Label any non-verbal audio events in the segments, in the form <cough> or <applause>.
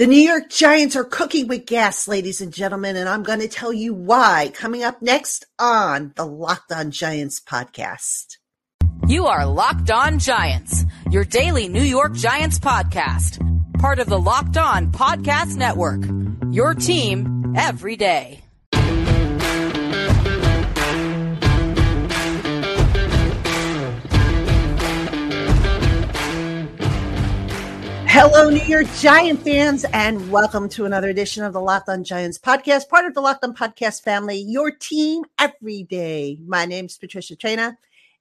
The New York Giants are cooking with gas, ladies and gentlemen, and I'm going to tell you why coming up next on the Locked On Giants podcast. You are Locked On Giants, your daily New York Giants podcast, part of the Locked On Podcast Network. Your team every day. Hello, New York Giant fans, and welcome to another edition of the Locked On Giants podcast, part of the Locked On Podcast family, your team every day. My name is Patricia Traina,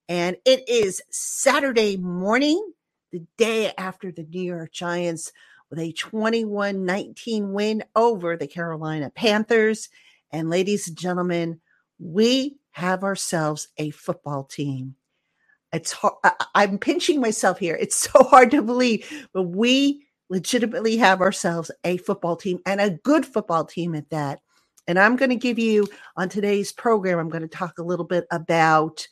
and it is Saturday morning, the day after the New York Giants with a 21 19 win over the Carolina Panthers. And ladies and gentlemen, we have ourselves a football team. It's hard. I'm pinching myself here. It's <laughs> so hard to believe, but we legitimately have ourselves a football team and a good football team at that. And I'm going to give you on today's program, I'm going to talk a little bit about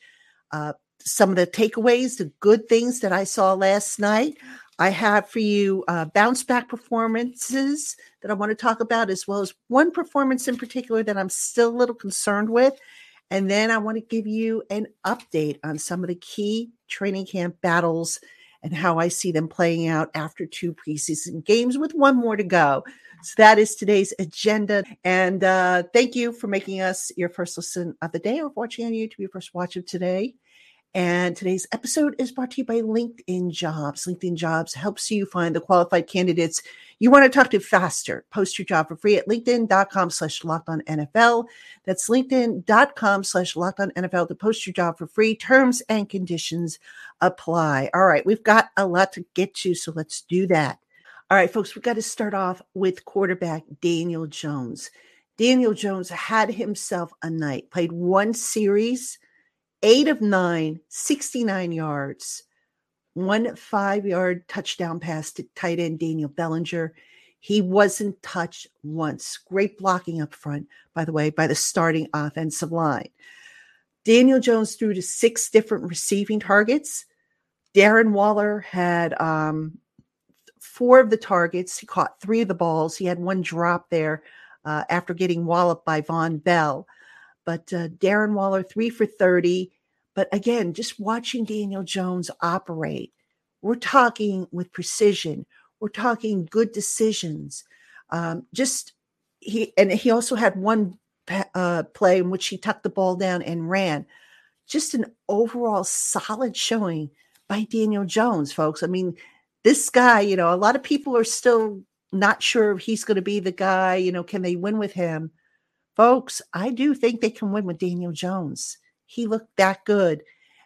uh, some of the takeaways, the good things that I saw last night. I have for you uh, bounce back performances that I want to talk about, as well as one performance in particular that I'm still a little concerned with. And then I want to give you an update on some of the key training camp battles and how I see them playing out after two preseason games with one more to go. So that is today's agenda. And uh, thank you for making us your first listen of the day or watching on YouTube, your first watch of today. And today's episode is brought to you by LinkedIn Jobs. LinkedIn Jobs helps you find the qualified candidates you want to talk to faster. Post your job for free at linkedin.com slash locked on NFL. That's linkedin.com slash locked on NFL to post your job for free. Terms and conditions apply. All right, we've got a lot to get to, so let's do that. All right, folks, we've got to start off with quarterback Daniel Jones. Daniel Jones had himself a night, played one series eight of nine, 69 yards, one five yard touchdown pass to tight end Daniel Bellinger. He wasn't touched once. Great blocking up front, by the way, by the starting offensive line. Daniel Jones threw to six different receiving targets. Darren Waller had um, four of the targets. He caught three of the balls. He had one drop there uh, after getting walloped by Vonn Bell. But uh, Darren Waller, three for 30. But again, just watching Daniel Jones operate, we're talking with precision. We're talking good decisions. Um, just he, and he also had one uh, play in which he tucked the ball down and ran. Just an overall solid showing by Daniel Jones, folks. I mean, this guy, you know, a lot of people are still not sure if he's going to be the guy. You know, can they win with him? Folks, I do think they can win with Daniel Jones. He looked that good.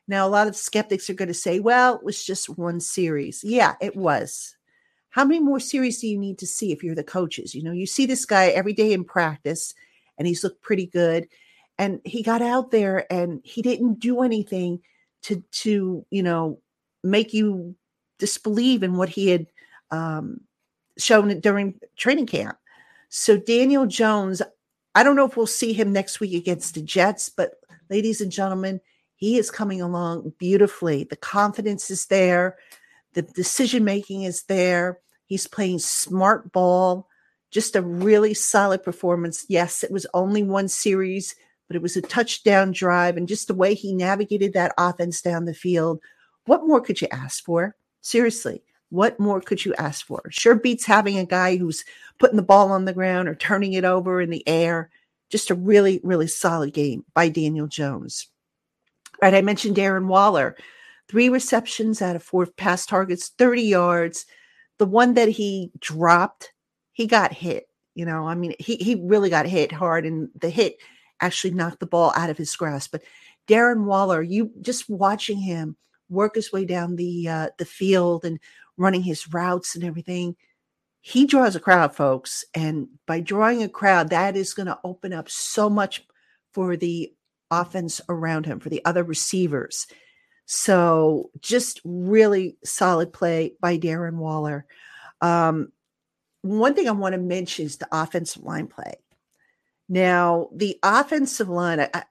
Now, a lot of skeptics are going to say, well, it was just one series. Yeah, it was. How many more series do you need to see if you're the coaches? You know, you see this guy every day in practice and he's looked pretty good. And he got out there and he didn't do anything to, to you know, make you disbelieve in what he had um, shown during training camp. So Daniel Jones, I don't know if we'll see him next week against the Jets, but ladies and gentlemen, he is coming along beautifully. The confidence is there, the decision making is there. He's playing smart ball, just a really solid performance. Yes, it was only one series, but it was a touchdown drive, and just the way he navigated that offense down the field. What more could you ask for? Seriously, what more could you ask for? Sure beats having a guy who's putting the ball on the ground or turning it over in the air. Just a really, really solid game by Daniel Jones. Right, I mentioned Darren Waller, three receptions out of four pass targets, 30 yards. The one that he dropped, he got hit. You know, I mean, he he really got hit hard, and the hit actually knocked the ball out of his grasp. But Darren Waller, you just watching him work his way down the uh, the field and running his routes and everything he draws a crowd, folks. And by drawing a crowd, that is going to open up so much for the offense around him, for the other receivers. So just really solid play by Darren Waller. Um, one thing I want to mention is the offensive line play. Now, the offensive line, I,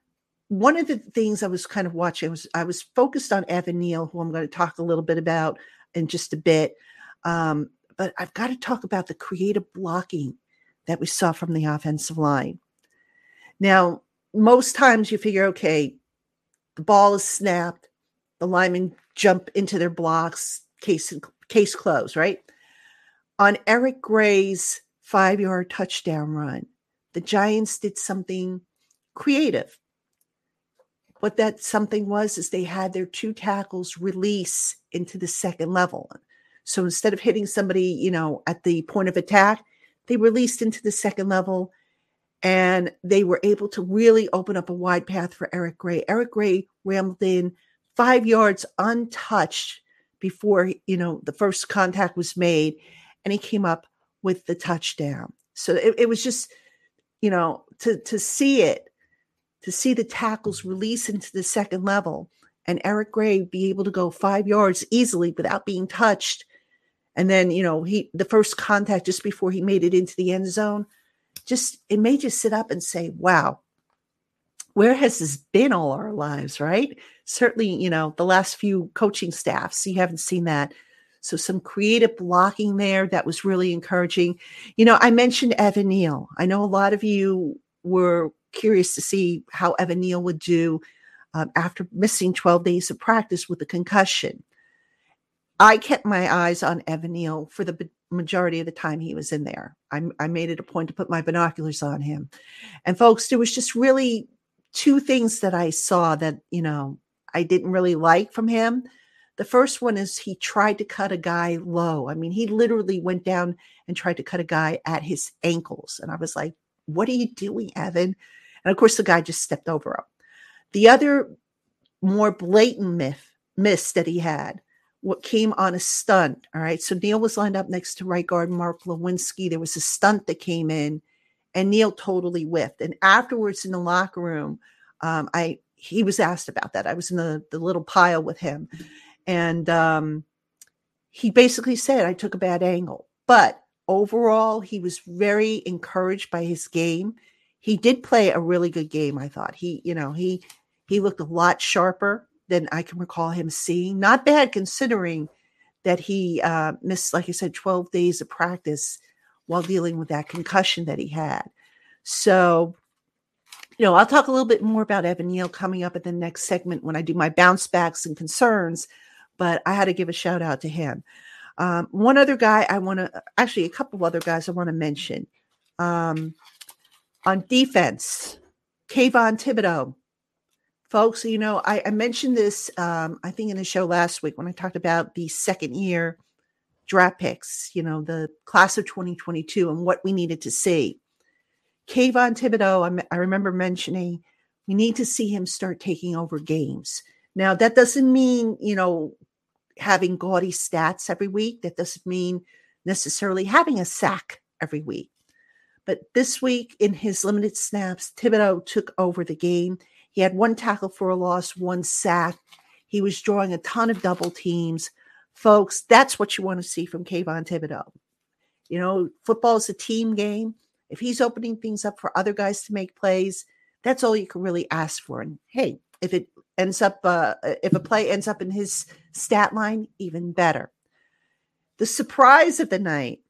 one of the things I was kind of watching was I was focused on Evan Neal, who I'm going to talk a little bit about in just a bit. Um, but I've got to talk about the creative blocking that we saw from the offensive line. Now, most times you figure, okay, the ball is snapped, the linemen jump into their blocks, case case closed, right? On Eric Gray's five yard touchdown run, the Giants did something creative. What that something was is they had their two tackles release into the second level. So instead of hitting somebody, you know, at the point of attack, they released into the second level and they were able to really open up a wide path for Eric Gray. Eric Gray rambled in five yards untouched before, you know, the first contact was made and he came up with the touchdown. So it, it was just, you know, to to see it, to see the tackles release into the second level and Eric Gray be able to go five yards easily without being touched. And then, you know, he the first contact just before he made it into the end zone, just it made you sit up and say, wow, where has this been all our lives, right? Certainly, you know, the last few coaching staffs, you haven't seen that. So some creative blocking there that was really encouraging. You know, I mentioned Evan Neal. I know a lot of you were curious to see how Evan Neal would do um, after missing 12 days of practice with a concussion. I kept my eyes on Evan Neal for the majority of the time he was in there. I, I made it a point to put my binoculars on him. And folks, there was just really two things that I saw that, you know, I didn't really like from him. The first one is he tried to cut a guy low. I mean, he literally went down and tried to cut a guy at his ankles. And I was like, what are you doing, Evan? And of course, the guy just stepped over him. The other more blatant myth, miss that he had, what came on a stunt. All right. So Neal was lined up next to right guard Mark Glowinski. There was a stunt that came in and Neal totally whiffed. And afterwards in the locker room, um, I he was asked about that. I was in the, the little pile with him. And um, he basically said, I took a bad angle. But overall, he was very encouraged by his game. He did play a really good game, I thought. He, you know, he he looked a lot sharper than I can recall him seeing. Not bad considering that he uh, missed, like I said, 12 days of practice while dealing with that concussion that he had. So, you know, I'll talk a little bit more about Evan Neal coming up in the next segment when I do my bounce backs and concerns but I had to give a shout out to him. Um, one other guy I want to, actually, a couple other guys I want to mention. Um, on defense, Kayvon Thibodeaux. Folks, you know, I, I mentioned this, um, I think, in the show last week when I talked about the second year draft picks, you know, the class of 2022 and what we needed to see. Kayvon Thibodeaux, I, I remember mentioning we need to see him start taking over games. Now, that doesn't mean, you know, having gaudy stats every week. That doesn't mean necessarily having a sack every week. But this week, in his limited snaps, Thibodeaux took over the game. He had one tackle for a loss, one sack. He was drawing a ton of double teams. Folks, that's what you want to see from Kayvon Thibodeaux. You know, football is a team game. If he's opening things up for other guys to make plays, that's all you can really ask for. And hey, if it ends up uh, if a play ends up in his stat line, even better. The surprise of the night,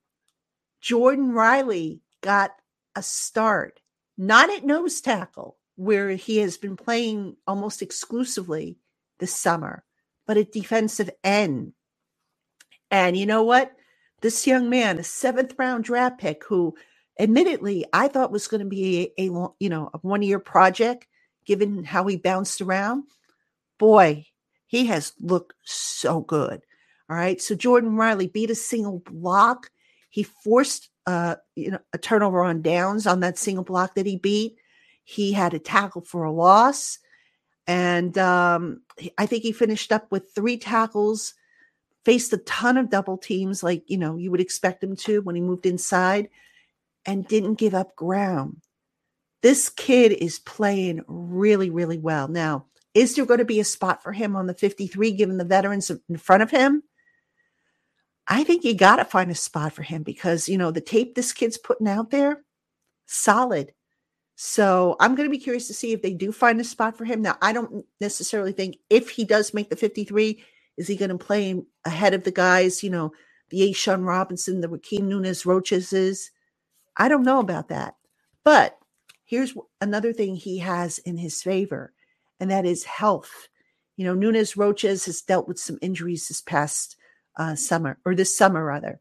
Jordan Riley got a start, not at nose tackle, where he has been playing almost exclusively this summer, but at defensive end. And you know what? This young man, a seventh round draft pick, who admittedly I thought was going to be a, a you know a one year project, given how he bounced around boy, he has looked so good. All right. So Jordan Riley beat a single block. He forced uh, you know, a turnover on downs on that single block that he beat. He had a tackle for a loss. And um, I think he finished up with three tackles, faced a ton of double teams, like, you know, you would expect him to when he moved inside, and didn't give up ground. This kid is playing really, really well. Now, is there going to be a spot for him on the 53 given the veterans in front of him? I think you got to find a spot for him because, you know, the tape this kid's putting out there, solid. So I'm going to be curious to see if they do find a spot for him. Now, I don't necessarily think if he does make the 53, is he going to play ahead of the guys, you know, the A'Shawn Robinson, the Rakeem Nunez Roches. I don't know about that. But here's another thing he has in his favor, and that is health. You know, Nunez Roches has dealt with some injuries this past uh, summer, or this summer rather.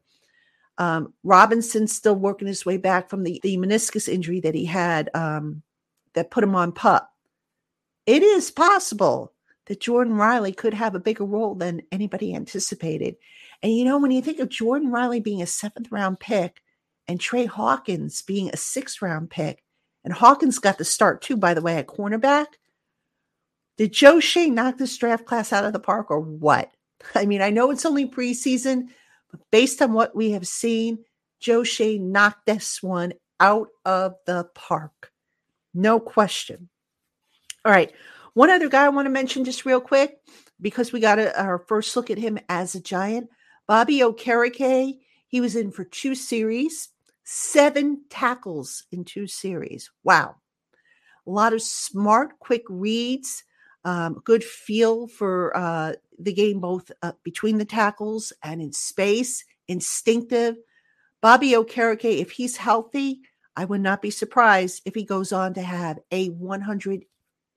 Um, Robinson's still working his way back from the, the meniscus injury that he had um, that put him on pup. It is possible that Jordan Riley could have a bigger role than anybody anticipated. And you know, when you think of Jordan Riley being a seventh round pick and Tre Hawkins being a sixth round pick, and Hawkins got the start too, by the way, at cornerback. Did Joe Schoen knock this draft class out of the park or what? <laughs> I mean, I know it's only preseason, but based on what we have seen, Joe Schoen knocked this one out of the park. No question. All right. One other guy I want to mention just real quick because we got a, our first look at him as a giant. Bobby Okereke, he was in for two series, seven tackles in two series. Wow. A lot of smart, quick reads, um, good feel for uh, the game, both uh, between the tackles and in space, instinctive. Bobby Okereke, if he's healthy, I would not be surprised if he goes on to have a 100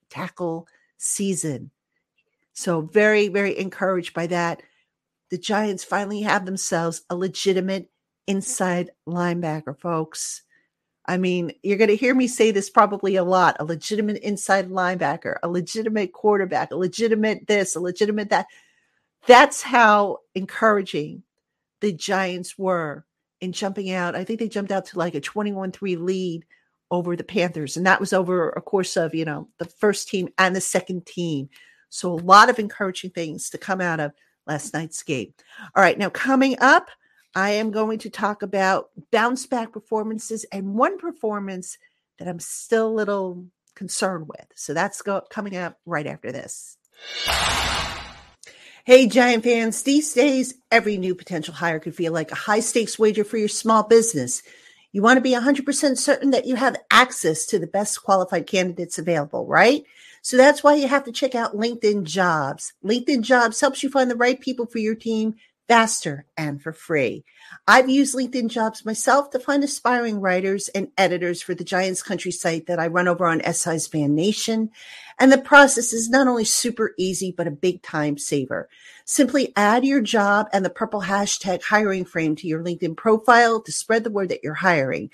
tackle season. So, very, very encouraged by that. The Giants finally have themselves a legitimate inside linebacker, folks. I mean, you're going to hear me say this probably a lot a legitimate inside linebacker, a legitimate quarterback, a legitimate this, a legitimate that. That's how encouraging the Giants were in jumping out. I think they jumped out to like a 21 3 lead over the Panthers. And that was over a course of, you know, the first team and the second team. So a lot of encouraging things to come out of last night's game. All right. Now, coming up, I am going to talk about bounce back performances and one performance that I'm still a little concerned with. So that's go- coming up right after this. Hey, Giant fans, these days, every new potential hire could feel like a high stakes wager for your small business. You want to be 100% certain that you have access to the best qualified candidates available, right? So that's why you have to check out LinkedIn Jobs. LinkedIn Jobs helps you find the right people for your team faster and for free. I've used LinkedIn Jobs myself to find aspiring writers and editors for the Giants Country site that I run over on SI's Fan Nation. And the process is not only super easy, but a big time saver. Simply add your job and the purple hashtag hiring frame to your LinkedIn profile to spread the word that you're hiring.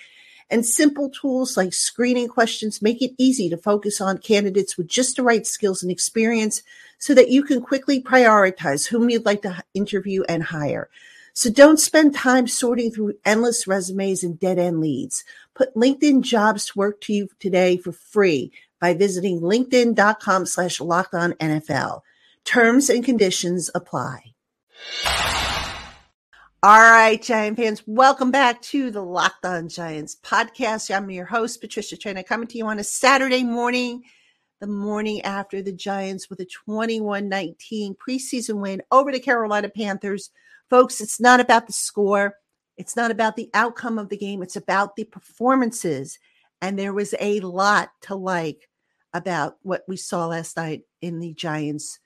And simple tools like screening questions make it easy to focus on candidates with just the right skills and experience so that you can quickly prioritize whom you'd like to interview and hire. So don't spend time sorting through endless resumes and dead end leads. Put LinkedIn jobs to work to you today for free by visiting linkedin.com slash locked on NFL. Terms and conditions apply. All right, Giant fans, welcome back to the Locked On Giants podcast. I'm your host, Patricia Traina, coming to you on a Saturday morning, the morning after the Giants with a 21 19 preseason win over the Carolina Panthers. Folks, it's not about the score, it's not about the outcome of the game, it's about the performances. And there was a lot to like about what we saw last night in the Giants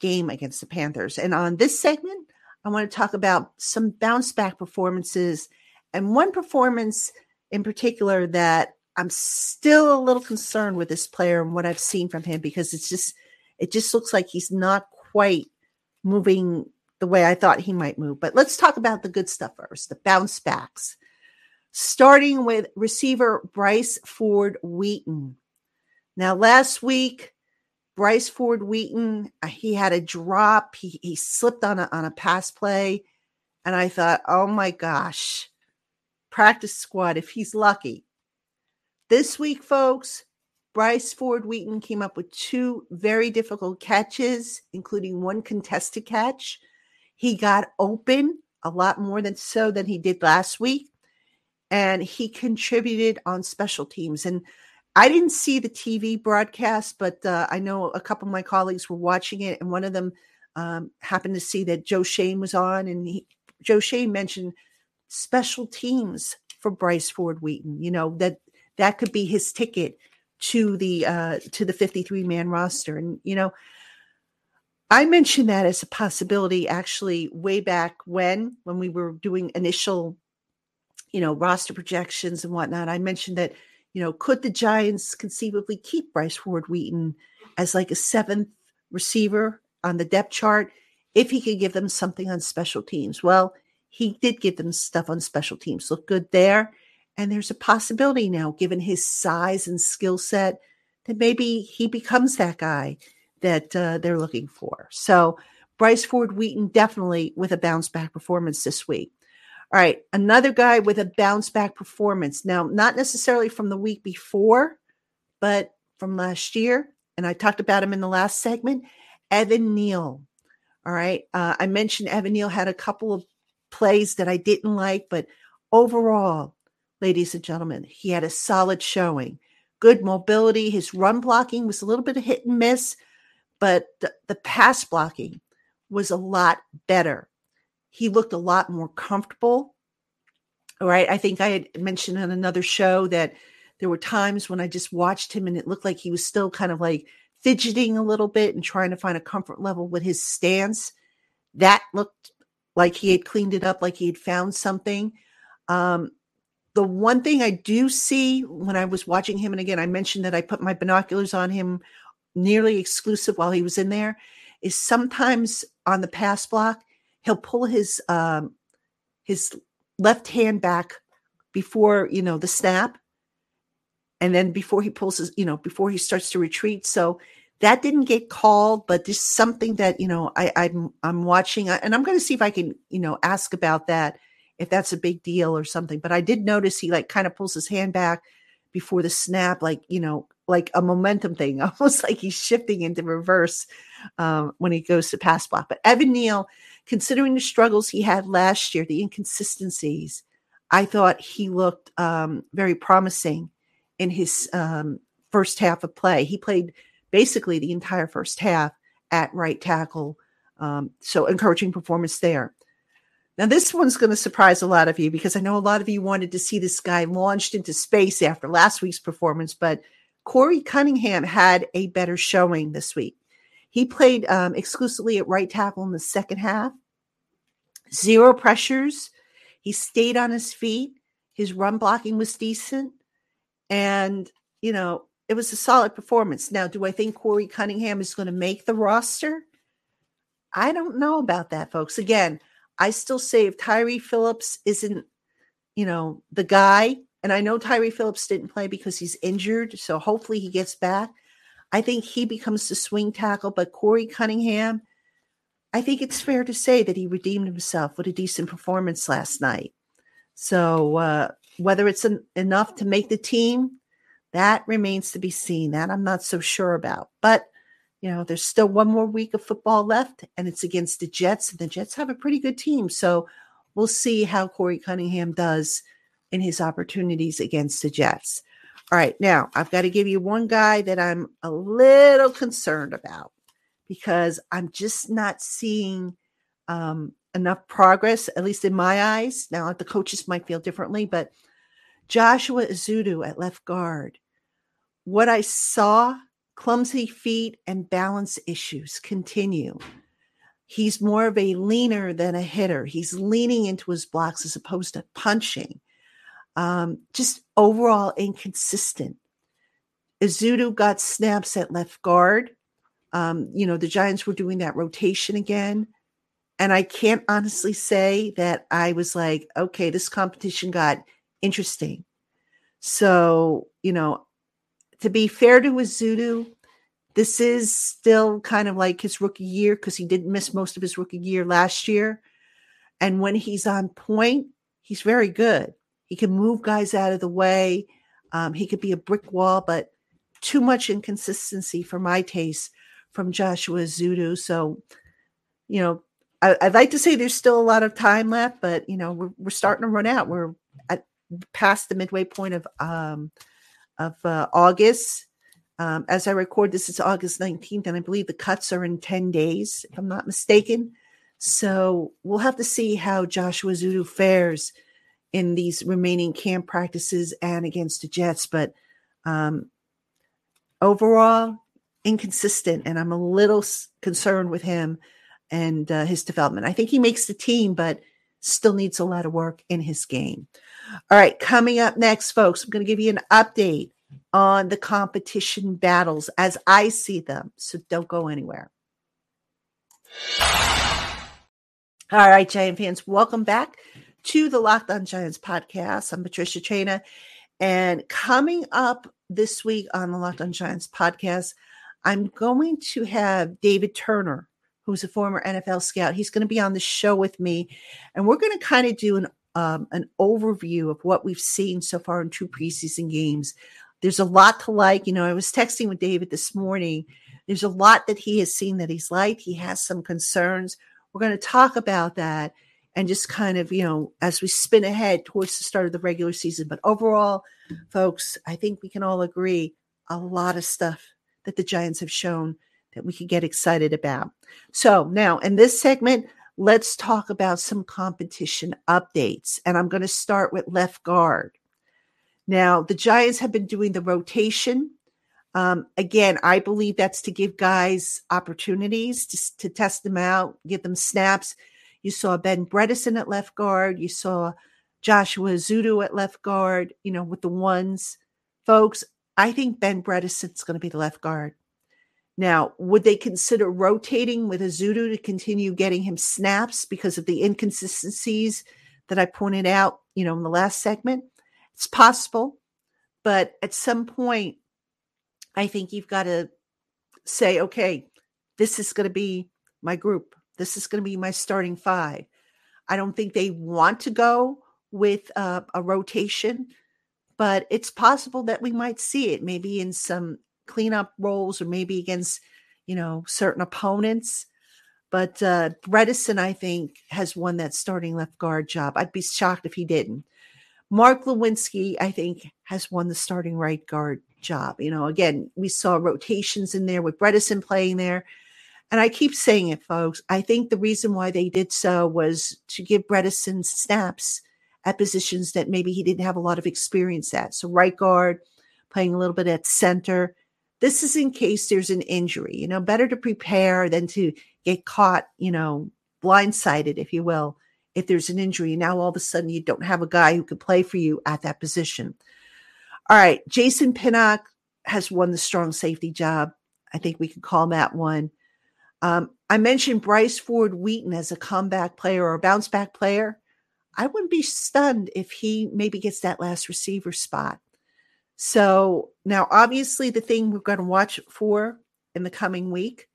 game against the Panthers. And on this segment, I want to talk about some bounce back performances and one performance in particular that I'm still a little concerned with this player and what I've seen from him because it's just it just looks like he's not quite moving the way I thought he might move. But let's talk about the good stuff first, the bounce backs. Starting with receiver Bryce Ford Wheaton. Now, last week, Bryce Ford Wheaton, uh, he had a drop. He, he slipped on a, on a pass play. And I thought, oh my gosh, practice squad, if he's lucky. This week, folks, Bryce Ford Wheaton came up with two very difficult catches, including one contested catch. He got open a lot more than so than he did last week. And he contributed on special teams. And I didn't see the TV broadcast, but uh, I know a couple of my colleagues were watching it, and one of them um, happened to see that Joe Schoen was on, and he, Joe Schoen mentioned special teams for Bryce Ford Wheaton. You know that that could be his ticket to the uh, to the 53 man roster, and you know. I mentioned that as a possibility actually way back when, when we were doing initial, you know, roster projections and whatnot. I mentioned that, you know, could the Giants conceivably keep Bryce Ford Wheaton as like a seventh receiver on the depth chart if he could give them something on special teams? Well, he did give them stuff on special teams. Look good there. And there's a possibility now, given his size and skill set, that maybe he becomes that guy that uh, they're looking for. So Bryce Ford Wheaton definitely with a bounce back performance this week. All right, another guy with a bounce back performance. Now, not necessarily from the week before, but from last year. And I talked about him in the last segment, Evan Neal. All right. Uh, I mentioned Evan Neal had a couple of plays that I didn't like, but overall, ladies and gentlemen, he had a solid showing. Good mobility. His run blocking was a little bit of hit and miss, but the, the pass blocking was a lot better. He looked a lot more comfortable. All right. I think I had mentioned on another show that there were times when I just watched him and it looked like he was still kind of like fidgeting a little bit and trying to find a comfort level with his stance. That looked like he had cleaned it up, like he had found something. Um, the one thing I do see when I was watching him, and again, I mentioned that I put my binoculars on him nearly exclusive while he was in there is sometimes on the pass block he'll pull his um his left hand back before you know the snap. And then before he pulls his you know before he starts to retreat. So that didn't get called but just something that you know i i'm i'm watching. And i'm going to see if i can you know ask about that if that's a big deal or something. But i did notice he like kind of pulls his hand back before the snap like you know like a momentum thing, <laughs> almost like he's shifting into reverse um, when he goes to pass block. But Evan Neal, considering the struggles he had last year, the inconsistencies, I thought he looked um, very promising in his um, first half of play. He played basically the entire first half at right tackle. Um, so encouraging performance there. Now, this one's going to surprise a lot of you because I know a lot of you wanted to see this guy launched into space after last week's performance, but Korey Cunningham had a better showing this week. He played um, exclusively at right tackle in the second half. Zero pressures. He stayed on his feet. His run blocking was decent. And, you know, it was a solid performance. Now, do I think Korey Cunningham is going to make the roster? I don't know about that, folks. Again, I still say if Tyree Phillips isn't, you know, the guy, and I know Tyree Phillips didn't play because he's injured, so hopefully he gets back. I think he becomes the swing tackle, but Korey Cunningham, I think it's fair to say that he redeemed himself with a decent performance last night. So uh, whether it's an, enough to make the team, that remains to be seen. That I'm not so sure about. But you know, there's still one more week of football left, and it's against the Jets, and the Jets have a pretty good team. So we'll see how Korey Cunningham does in his opportunities against the Jets. All right, now I've got to give you one guy that I'm a little concerned about because I'm just not seeing um, enough progress, at least in my eyes. Now, the coaches might feel differently, but Joshua Ezeudu at left guard, what I saw, clumsy feet and balance issues continue. He's more of a leaner than a hitter. He's leaning into his blocks as opposed to punching um, just overall inconsistent. Ezeudu got snaps at left guard. Um, you know, the Giants were doing that rotation again. And I can't honestly say that I was like, okay, this competition got interesting. So, you know, to be fair to Ezeudu, this is still kind of like his rookie year because he didn't miss most of his rookie year last year. And when he's on point, he's very good. He can move guys out of the way. Um, he could be a brick wall, but too much inconsistency for my taste from Joshua Ezeudu. So, you know, I, would like to say there's still a lot of time left, but you know, we're, we're starting to run out. We're at past the midway point of um, of uh, August. Um, as I record this, it's August 19th, and I believe the cuts are in 10 days, if I'm not mistaken. So we'll have to see how Joshua Ezeudu fares in these remaining camp practices and against the Jets. But um, overall, inconsistent, and I'm a little concerned with him and uh, his development. I think he makes the team, but still needs a lot of work in his game. All right, coming up next, folks, I'm going to give you an update on the competition battles as I see them. So don't go anywhere. All right, Giant fans, welcome back to the Locked On Giants podcast. I'm Patricia Traina, and coming up this week on the Locked On Giants podcast, I'm going to have David Turner, who's a former NFL scout. He's going to be on the show with me, and we're going to kind of do an um, an overview of what we've seen so far in two preseason games. There's a lot to like. You know, I was texting with David this morning. There's a lot that he has seen that he's liked. He has some concerns. We're going to talk about that and just kind of, you know, as we spin ahead towards the start of the regular season. But overall, folks, I think we can all agree a lot of stuff that the Giants have shown that we could get excited about. So now in this segment, let's talk about some competition updates. And I'm going to start with left guard. Now, the Giants have been doing the rotation um, again, I believe that's to give guys opportunities to, to test them out, give them snaps. You saw Ben Bredeson at left guard. You saw Joshua Ezeudu at left guard, you know, with the ones. Folks, I think Ben Bredeson's going to be the left guard. Now, would they consider rotating with Ezeudu to continue getting him snaps because of the inconsistencies that I pointed out, you know, in the last segment? It's possible. But at some point, I think you've got to say, okay, this is going to be my group. This is going to be my starting five. I don't think they want to go with uh, a rotation, but it's possible that we might see it maybe in some cleanup roles or maybe against, you know, certain opponents. But uh, Bredeson, I think, has won that starting left guard job. I'd be shocked if he didn't. Mark Glowinski, I think, has won the starting right guard job. You know, again, we saw rotations in there with Bredeson playing there. And I keep saying it, folks. I think the reason why they did so was to give Bredeson snaps at positions that maybe he didn't have a lot of experience at. So, right guard, playing a little bit at center. This is in case there's an injury. You know, better to prepare than to get caught, you know, blindsided, if you will, if there's an injury. Now, all of a sudden, you don't have a guy who can play for you at that position. All right. Jason Pinnock has won the strong safety job. I think we can call that one. Um, I mentioned Bryce Ford Wheaton as a comeback player or a bounce back player. I wouldn't be stunned if he maybe gets that last receiver spot. So now, obviously, the thing we're going to watch for in the coming week,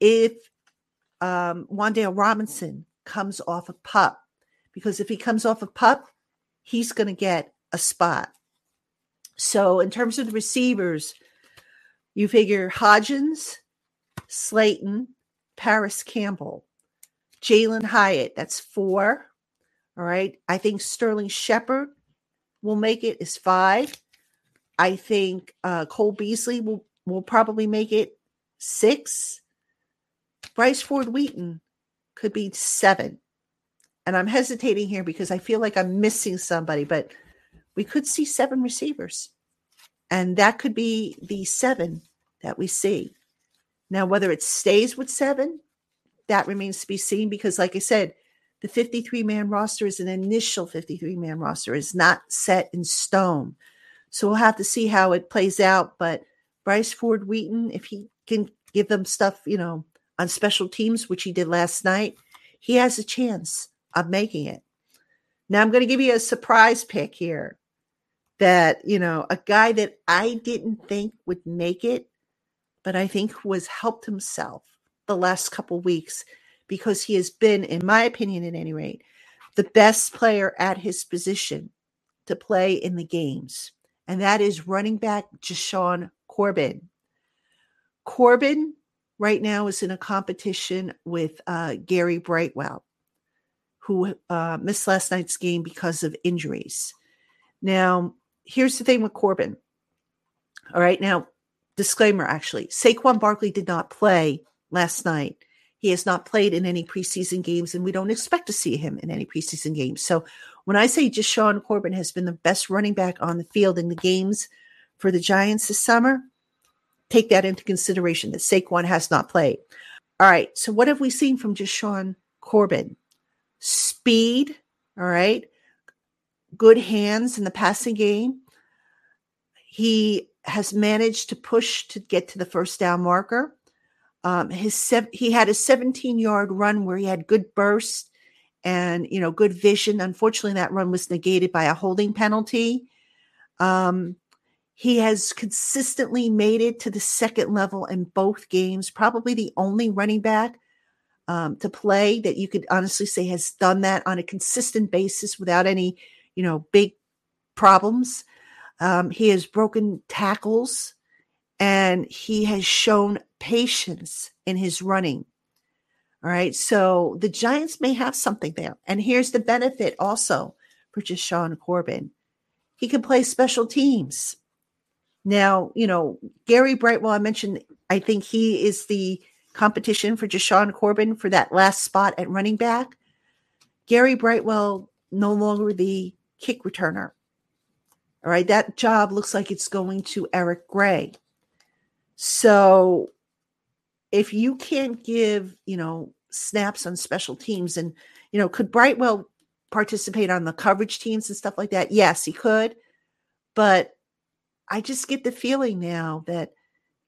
if um, Wan'Dale Robinson comes off a pup, because if he comes off a pup, he's going to get a spot. So, in terms of the receivers, you figure Hodgins, Slayton, Parris Campbell, Jalin Hyatt. That's four. All right. I think Sterling Shepard will make it is five. I think uh, Cole Beasley will, will probably make it six. Bryce Ford Wheaton could be seven. And I'm hesitating here because I feel like I'm missing somebody, but we could see seven receivers. And that could be the seven that we see. Now, whether it stays with seven, that remains to be seen because, like I said, the 53 man roster is an initial 53 man roster, is not set in stone. So we'll have to see how it plays out. But Bryce Ford Wheaton, if he can give them stuff, you know, on special teams, which he did last night, he has a chance of making it. Now, I'm going to give you a surprise pick here that, you know, a guy that I didn't think would make it, but I think was helped himself the last couple weeks because he has been, in my opinion, at any rate, the best player at his position to play in the games. And that is running back Jashaun Corbin. Corbin right now is in a competition with uh, Gary Brightwell, who uh, missed last night's game because of injuries. Now, here's the thing with Corbin. All right. Now, disclaimer actually, Saquon Barkley did not play last night. He has not played in any preseason games, and we don't expect to see him in any preseason games. So when I say Jashaun Corbin has been the best running back on the field in the games for the Giants this summer, take that into consideration that Saquon has not played. All right. So what have we seen from Jashaun Corbin? Speed. All right. Good hands in the passing game. He has managed to push to get to the first down marker. Um, his sev- he had a 17 yard run where he had good burst and you know good vision. Unfortunately, that run was negated by a holding penalty. Um, he has consistently made it to the second level in both games. Probably the only running back um, to play that you could honestly say has done that on a consistent basis without any, you know, big problems. Um, he has broken tackles and he has shown patience in his running. All right. So the Giants may have something there. And here's the benefit also for Jashaun Corbin. He can play special teams. Now, you know, Gary Brightwell, I mentioned, I think he is the competition for Jashaun Corbin for that last spot at running back. Gary Brightwell, no longer the kick returner. All right. That job looks like it's going to Eric Gray. So if you can't give, you know, snaps on special teams and, you know, could Brightwell participate on the coverage teams and stuff like that? Yes, he could. But I just get the feeling now that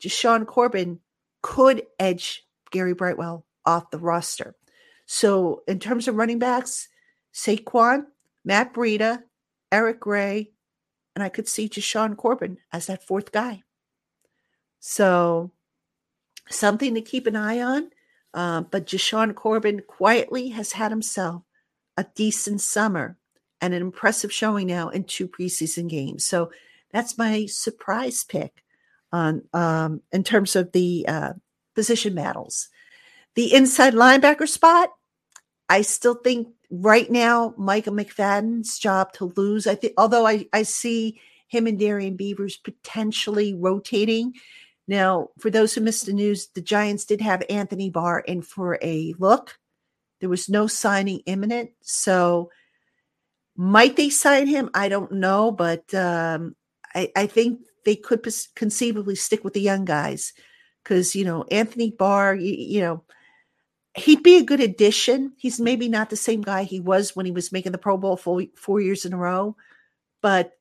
Jashaun Corbin could edge Gary Brightwell off the roster. So in terms of running backs, Saquon, Matt Breida, Eric Gray, and I could see Jashaun Corbin as that fourth guy. So something to keep an eye on. Uh, but Jashaun Corbin quietly has had himself a decent summer and an impressive showing now in two preseason games. So that's my surprise pick on um, in terms of the uh, position battles. The inside linebacker spot, I still think right now Micah McFadden's job to lose. I think although I, I see him and Darrian Beavers potentially rotating now, for those who missed the news, the Giants did have Anthony Barr in for a look. There was no signing imminent. So, might they sign him? I don't know, but um, I, I, think they could conceivably stick with the young guys because, you know, Anthony Barr, you, you, know, he'd be a good addition. He's maybe not the same guy he was when he was making the Pro Bowl four, four years in a row, but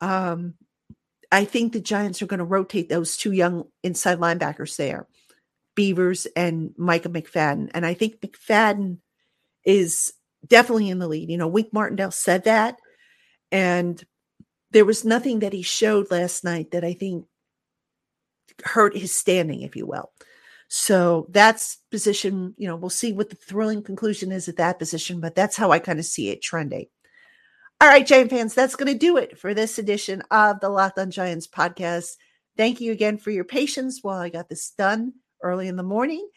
um, I think the Giants are going to rotate those two young inside linebackers there, Beavers and Micah McFadden. And I think McFadden is definitely in the lead. You know, Wink Martindale said that. And there was nothing that he showed last night that I think hurt his standing, if you will. So that's position, you know, we'll see what the thrilling conclusion is at that position, but that's how I kind of see it trending. All right, Giant fans, that's going to do it for this edition of the Locked on Giants podcast. Thank you again for your patience while I got this done early in the morning.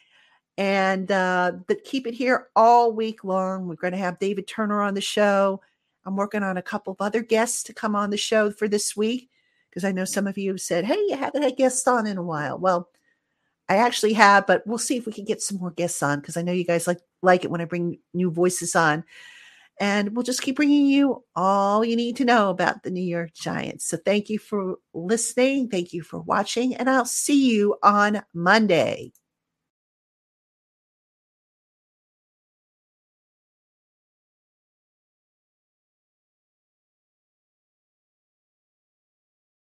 And uh, but keep it here all week long. We're going to have David Turner on the show. I'm working on a couple of other guests to come on the show for this week because I know some of you have said, "Hey, you haven't had guests on in a while." Well, I actually have, but we'll see if we can get some more guests on because I know you guys like like it when I bring new voices on and we'll just keep bringing you all you need to know about the New York Giants. So thank you for listening. Thank you for watching, and I'll see you on Monday.